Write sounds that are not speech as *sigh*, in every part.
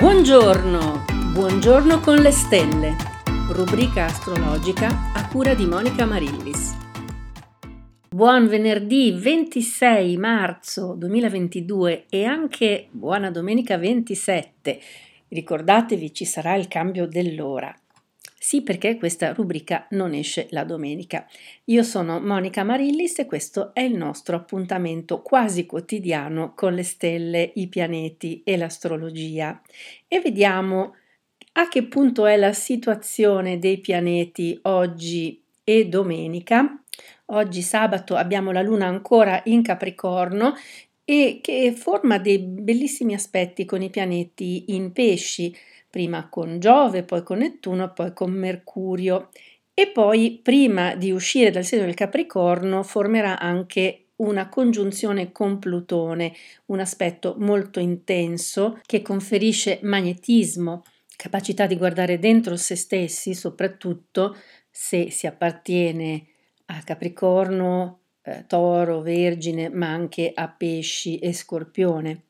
Buongiorno, buongiorno con le stelle, rubrica astrologica a cura di Monica Marillis. Buon venerdì 26 marzo 2022 e anche buona domenica 27. Ricordatevi ci sarà il cambio dell'ora. Sì, perché questa rubrica non esce la domenica. Io sono Monica Marillis e questo è il nostro appuntamento quasi quotidiano con le stelle, i pianeti e l'astrologia. E vediamo a che punto è la situazione dei pianeti oggi e domenica. Oggi sabato abbiamo la luna ancora in Capricorno e che forma dei bellissimi aspetti con i pianeti in pesci prima con Giove, poi con Nettuno, poi con Mercurio e poi prima di uscire dal segno del Capricorno formerà anche una congiunzione con Plutone, un aspetto molto intenso che conferisce magnetismo, capacità di guardare dentro se stessi, soprattutto se si appartiene a Capricorno, eh, Toro, Vergine, ma anche a Pesci e Scorpione.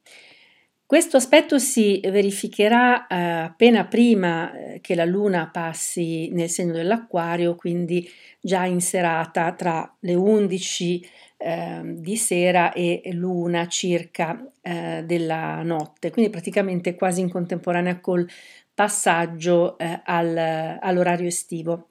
Questo aspetto si verificherà eh, appena prima eh, che la Luna passi nel segno dell'Acquario, quindi già in serata tra le 11 eh, di sera e l'una circa eh, della notte, quindi praticamente quasi in contemporanea col passaggio eh, al, all'orario estivo.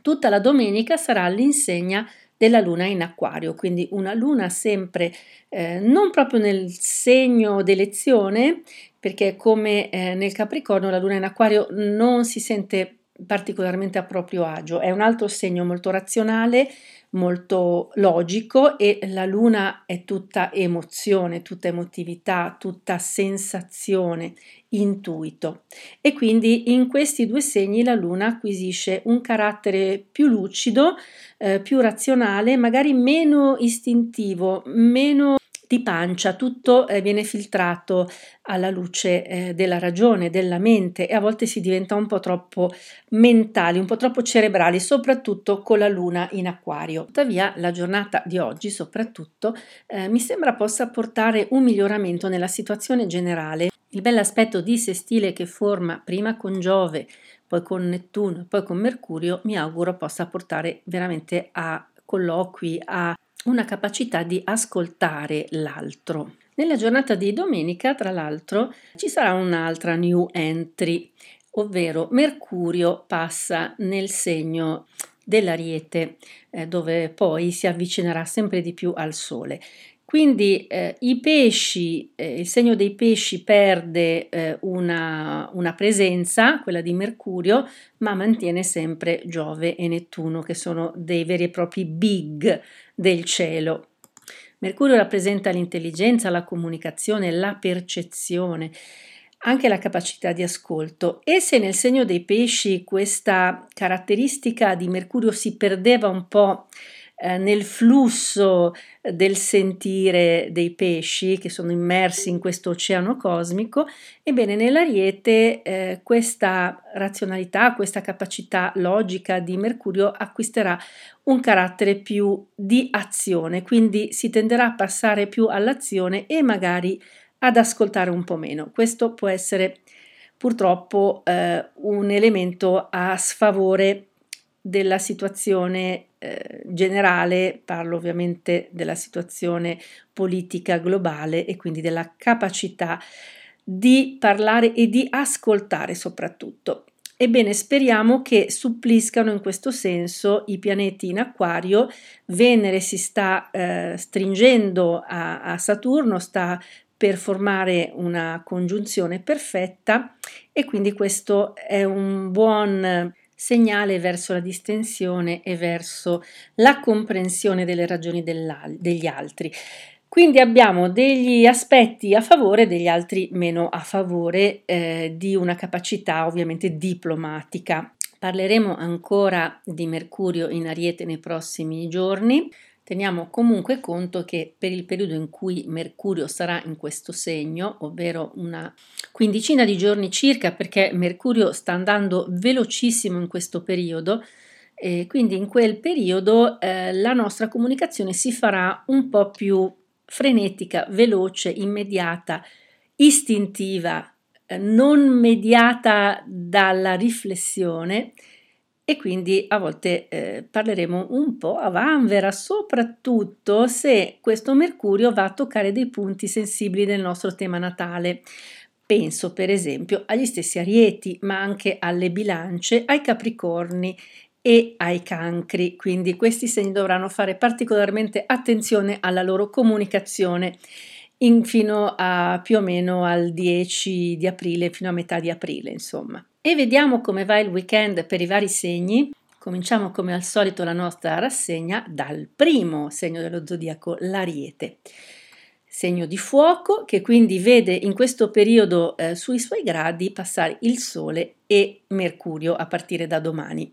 Tutta la domenica sarà all'insegna della luna in acquario, quindi una luna sempre eh, non proprio nel segno d'elezione, perché come eh, nel Capricorno la luna in acquario non si sente particolarmente a proprio agio, è un altro segno molto razionale, molto logico e la luna è tutta emozione, tutta emotività, tutta sensazione, intuito. E quindi in questi due segni la luna acquisisce un carattere più lucido, eh, più razionale, magari meno istintivo, meno di pancia, tutto eh, viene filtrato alla luce eh, della ragione, della mente e a volte si diventa un po' troppo mentali, un po' troppo cerebrali, soprattutto con la luna in acquario. Tuttavia la giornata di oggi soprattutto eh, mi sembra possa portare un miglioramento nella situazione generale. Il bell'aspetto di sestile che forma prima con Giove, poi con Nettuno, poi con Mercurio, mi auguro possa portare veramente a colloqui, a una capacità di ascoltare l'altro. Nella giornata di domenica, tra l'altro, ci sarà un'altra new entry, ovvero Mercurio passa nel segno dell'Ariete, eh, dove poi si avvicinerà sempre di più al Sole. Quindi eh, i pesci, eh, il segno dei pesci perde eh, una, una, presenza, quella di Mercurio, ma mantiene sempre Giove e Nettuno, che sono dei veri e propri big del cielo. Mercurio rappresenta l'intelligenza, la comunicazione, la percezione, anche la capacità di ascolto. E se nel segno dei pesci questa caratteristica di Mercurio si perdeva un po' Eh, nel flusso del sentire dei pesci che sono immersi in questo oceano cosmico, ebbene nell'ariete eh, questa razionalità, questa capacità logica di Mercurio acquisterà un carattere più di azione, quindi si tenderà a passare più all'azione e magari ad ascoltare un po' meno. Questo può essere purtroppo eh, un elemento a sfavore della situazione eh, generale, parlo ovviamente della situazione politica globale e quindi della capacità di parlare e di ascoltare soprattutto. Ebbene, speriamo che suppliscano in questo senso i pianeti in acquario. Venere si sta eh, stringendo a, a Saturno, sta per formare una congiunzione perfetta e quindi questo è un buon segnale verso la distensione e verso la comprensione delle ragioni degli altri. Quindi abbiamo degli aspetti a favore e degli altri meno a favore eh, di una capacità ovviamente diplomatica. Parleremo ancora di Mercurio in Ariete nei prossimi giorni. Teniamo comunque conto che per il periodo in cui Mercurio sarà in questo segno, ovvero una quindicina di giorni circa, perché Mercurio sta andando velocissimo in questo periodo, e quindi in quel periodo eh, la nostra comunicazione si farà un po' più frenetica, veloce, immediata, istintiva, eh, non mediata dalla riflessione e quindi a volte eh, parleremo un po' a vanvera, soprattutto se questo Mercurio va a toccare dei punti sensibili del nostro tema natale. Penso per esempio agli stessi arieti, ma anche alle bilance, ai capricorni e ai cancri, quindi questi segni dovranno fare particolarmente attenzione alla loro comunicazione in, fino a più o meno al 10 di aprile, fino a metà di aprile, insomma. E vediamo come va il weekend per i vari segni. Cominciamo come al solito la nostra rassegna dal primo segno dello zodiaco, l'Ariete. Segno di fuoco che quindi vede in questo periodo eh, sui suoi gradi passare il Sole e Mercurio a partire da domani.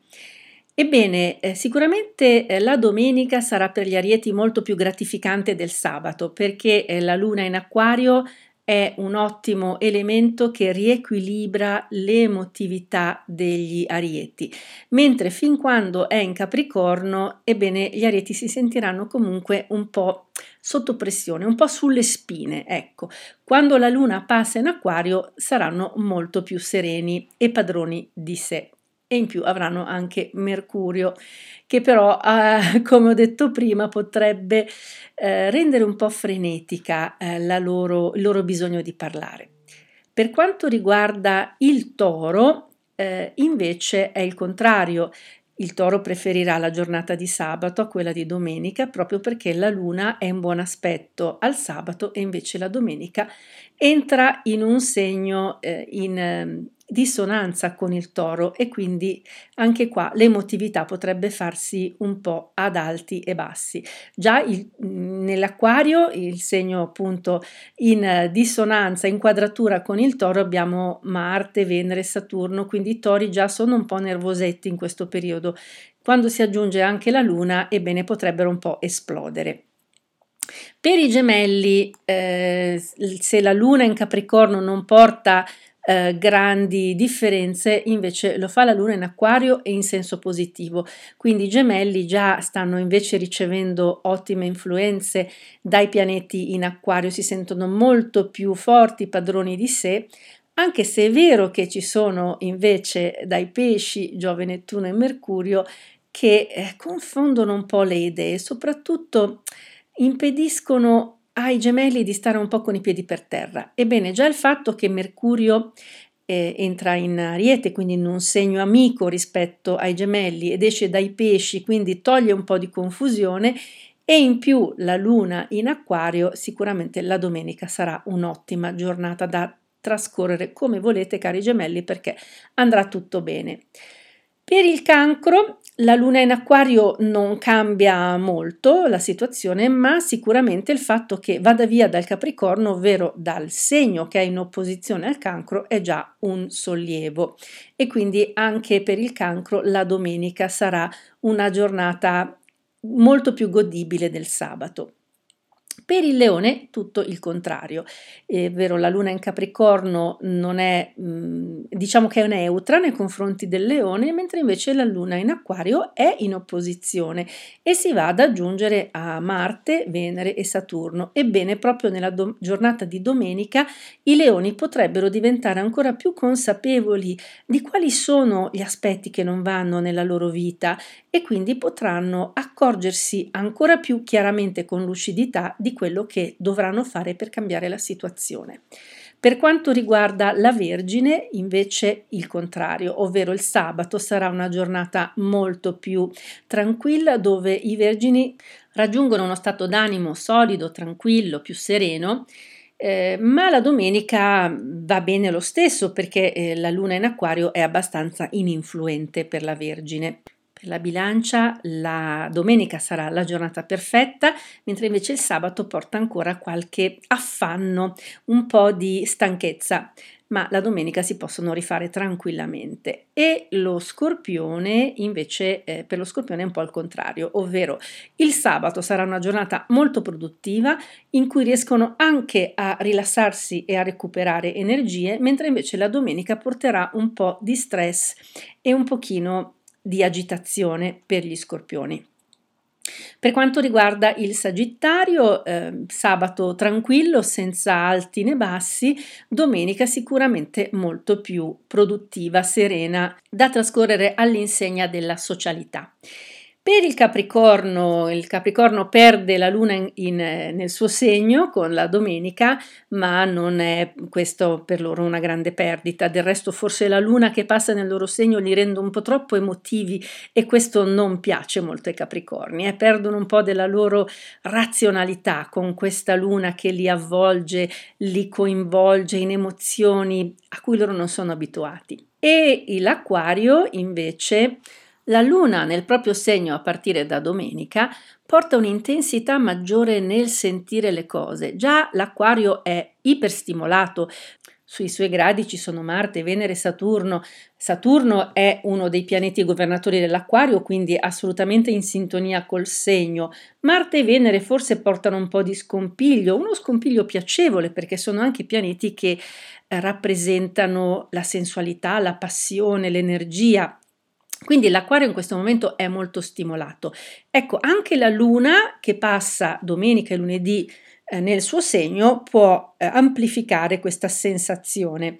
Ebbene, eh, sicuramente eh, la domenica sarà per gli arieti molto più gratificante del sabato perché eh, la luna in acquario è un ottimo elemento che riequilibra l'emotività degli arieti, mentre fin quando è in Capricorno, ebbene, gli arieti si sentiranno comunque un po' sotto pressione, un po' sulle spine, ecco. Quando la luna passa in acquario saranno molto più sereni e padroni di sé e in più avranno anche Mercurio che però, eh, *laughs* come ho detto prima, potrebbe eh, rendere un po' frenetica eh, loro, il loro bisogno di parlare. Per quanto riguarda il toro, eh, invece è il contrario. Il toro preferirà la giornata di sabato a quella di domenica proprio perché la luna è in buon aspetto al sabato e invece la domenica entra in un segno eh, in ehm, dissonanza con il toro e quindi anche qua l'emotività potrebbe farsi un po' ad alti e bassi. Già il, nell'acquario, il segno appunto in dissonanza, in quadratura con il toro, abbiamo Marte, Venere, Saturno, quindi i tori già sono un po' nervosetti in questo periodo. Quando si aggiunge anche la luna, ebbene potrebbero un po' esplodere. Per i gemelli, eh, se la luna in Capricorno non porta eh, grandi differenze, invece lo fa la Luna in acquario e in senso positivo. Quindi i gemelli già stanno invece ricevendo ottime influenze dai pianeti in acquario, si sentono molto più forti padroni di sé, anche se è vero che ci sono invece dai pesci Giove, Nettuno e Mercurio che eh, confondono un po' le idee, soprattutto impediscono ai gemelli di stare un po' con i piedi per terra. Ebbene, già il fatto che Mercurio eh, entra in Ariete, quindi in un segno amico rispetto ai gemelli ed esce dai pesci, quindi toglie un po' di confusione e in più la luna in acquario, sicuramente la domenica sarà un'ottima giornata da trascorrere come volete cari gemelli perché andrà tutto bene. Per il cancro la luna in acquario non cambia molto la situazione, ma sicuramente il fatto che vada via dal Capricorno, ovvero dal segno che è in opposizione al cancro, è già un sollievo e quindi anche per il cancro la domenica sarà una giornata molto più godibile del sabato. Per il leone tutto il contrario, è vero la luna in Capricorno non è, mm, diciamo che è neutra nei confronti del leone, mentre invece la luna in Acquario è in opposizione e si va ad aggiungere a Marte, Venere e Saturno. Ebbene, proprio nella do- giornata di domenica i leoni potrebbero diventare ancora più consapevoli di quali sono gli aspetti che non vanno nella loro vita e quindi potranno accorgersi ancora più chiaramente con lucidità di quello che dovranno fare per cambiare la situazione. Per quanto riguarda la Vergine, invece il contrario, ovvero il sabato sarà una giornata molto più tranquilla dove i vergini raggiungono uno stato d'animo solido, tranquillo, più sereno. Eh, ma la domenica va bene lo stesso perché eh, la luna in acquario è abbastanza ininfluente per la Vergine. Per la bilancia la domenica sarà la giornata perfetta, mentre invece il sabato porta ancora qualche affanno, un po' di stanchezza, ma la domenica si possono rifare tranquillamente. E lo scorpione invece eh, per lo scorpione è un po' il contrario, ovvero il sabato sarà una giornata molto produttiva in cui riescono anche a rilassarsi e a recuperare energie, mentre invece la domenica porterà un po' di stress e un pochino di agitazione per gli scorpioni. Per quanto riguarda il Sagittario, eh, sabato tranquillo, senza alti né bassi, domenica sicuramente molto più produttiva, serena, da trascorrere all'insegna della socialità. Per il Capricorno, il Capricorno perde la luna in, in, nel suo segno con la domenica, ma non è questo per loro una grande perdita. Del resto, forse la luna che passa nel loro segno li rende un po' troppo emotivi e questo non piace molto ai Capricorni. Eh? Perdono un po' della loro razionalità con questa luna che li avvolge, li coinvolge in emozioni a cui loro non sono abituati. E l'Aquario invece la luna nel proprio segno a partire da domenica porta un'intensità maggiore nel sentire le cose. Già l'acquario è iperstimolato. Sui suoi gradi ci sono Marte, Venere e Saturno. Saturno è uno dei pianeti governatori dell'acquario, quindi assolutamente in sintonia col segno. Marte e Venere forse portano un po' di scompiglio, uno scompiglio piacevole perché sono anche pianeti che eh, rappresentano la sensualità, la passione, l'energia quindi l'acquario in questo momento è molto stimolato. Ecco, anche la luna che passa domenica e lunedì eh, nel suo segno può eh, amplificare questa sensazione.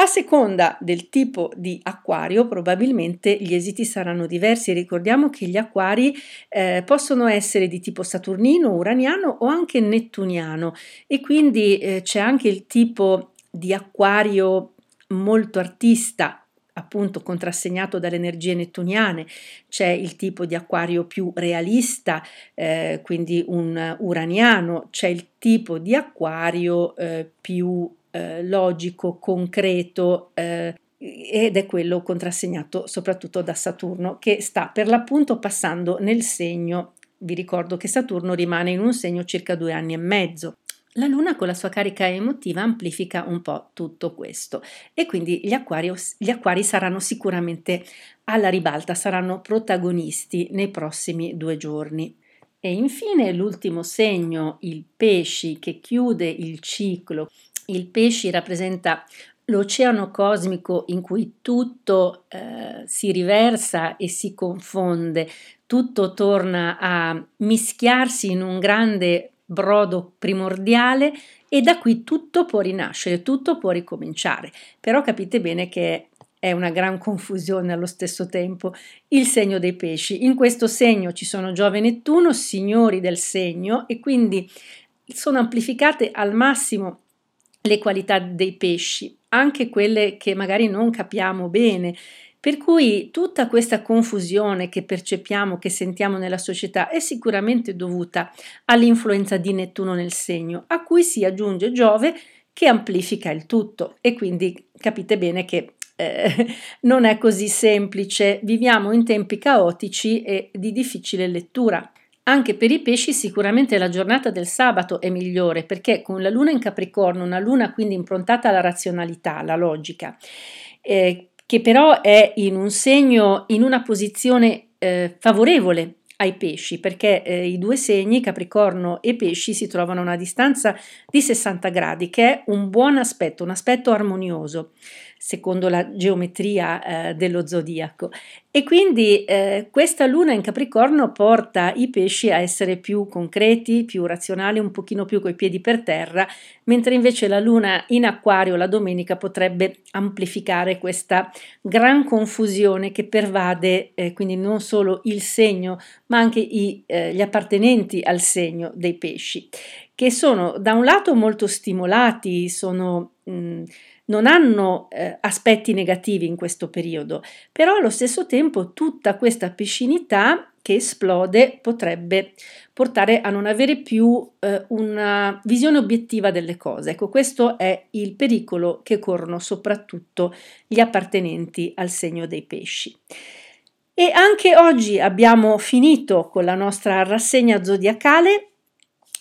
A seconda del tipo di acquario, probabilmente gli esiti saranno diversi. Ricordiamo che gli acquari eh, possono essere di tipo saturnino, uraniano o anche nettuniano e quindi eh, c'è anche il tipo di acquario molto artista appunto contrassegnato dalle energie nettuniane, c'è il tipo di acquario più realista, eh, quindi un uraniano, c'è il tipo di acquario eh, più eh, logico, concreto, eh, ed è quello contrassegnato soprattutto da Saturno, che sta per l'appunto passando nel segno. Vi ricordo che Saturno rimane in un segno circa due anni e mezzo. La Luna con la sua carica emotiva amplifica un po' tutto questo e quindi gli acquari, gli acquari saranno sicuramente alla ribalta, saranno protagonisti nei prossimi due giorni. E infine l'ultimo segno, il pesci, che chiude il ciclo. Il pesci rappresenta l'oceano cosmico in cui tutto eh, si riversa e si confonde, tutto torna a mischiarsi in un grande brodo primordiale e da qui tutto può rinascere, tutto può ricominciare. Però capite bene che è una gran confusione allo stesso tempo il segno dei pesci. In questo segno ci sono Giove e Nettuno, signori del segno, e quindi sono amplificate al massimo le qualità dei pesci, anche quelle che magari non capiamo bene per cui tutta questa confusione che percepiamo, che sentiamo nella società è sicuramente dovuta all'influenza di Nettuno nel segno, a cui si aggiunge Giove che amplifica il tutto e quindi capite bene che eh, non è così semplice, viviamo in tempi caotici e di difficile lettura. Anche per i pesci sicuramente la giornata del sabato è migliore perché con la luna in Capricorno, una luna quindi improntata alla razionalità, alla logica, eh, che però è in un segno, in una posizione eh, favorevole ai pesci, perché eh, i due segni, Capricorno e Pesci, si trovano a una distanza di 60 gradi, che è un buon aspetto, un aspetto armonioso secondo la geometria eh, dello zodiaco. E quindi eh, questa luna in Capricorno porta i pesci a essere più concreti, più razionali, un pochino più coi piedi per terra, mentre invece la luna in Acquario la domenica potrebbe amplificare questa gran confusione che pervade eh, quindi non solo il segno, ma anche i, eh, gli appartenenti al segno dei pesci, che sono da un lato molto stimolati, sono mh, non hanno eh, aspetti negativi in questo periodo, però allo stesso tempo tutta questa piscinità che esplode potrebbe portare a non avere più eh, una visione obiettiva delle cose. Ecco, questo è il pericolo che corrono soprattutto gli appartenenti al segno dei pesci. E anche oggi abbiamo finito con la nostra rassegna zodiacale.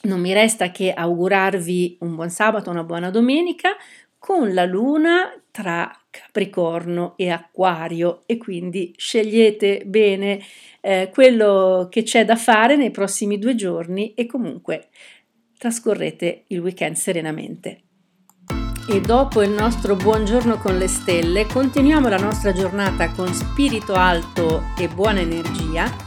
Non mi resta che augurarvi un buon sabato, una buona domenica, con la luna tra Capricorno e Acquario e quindi scegliete bene eh, quello che c'è da fare nei prossimi due giorni e comunque trascorrete il weekend serenamente. E dopo il nostro buongiorno con le stelle, continuiamo la nostra giornata con spirito alto e buona energia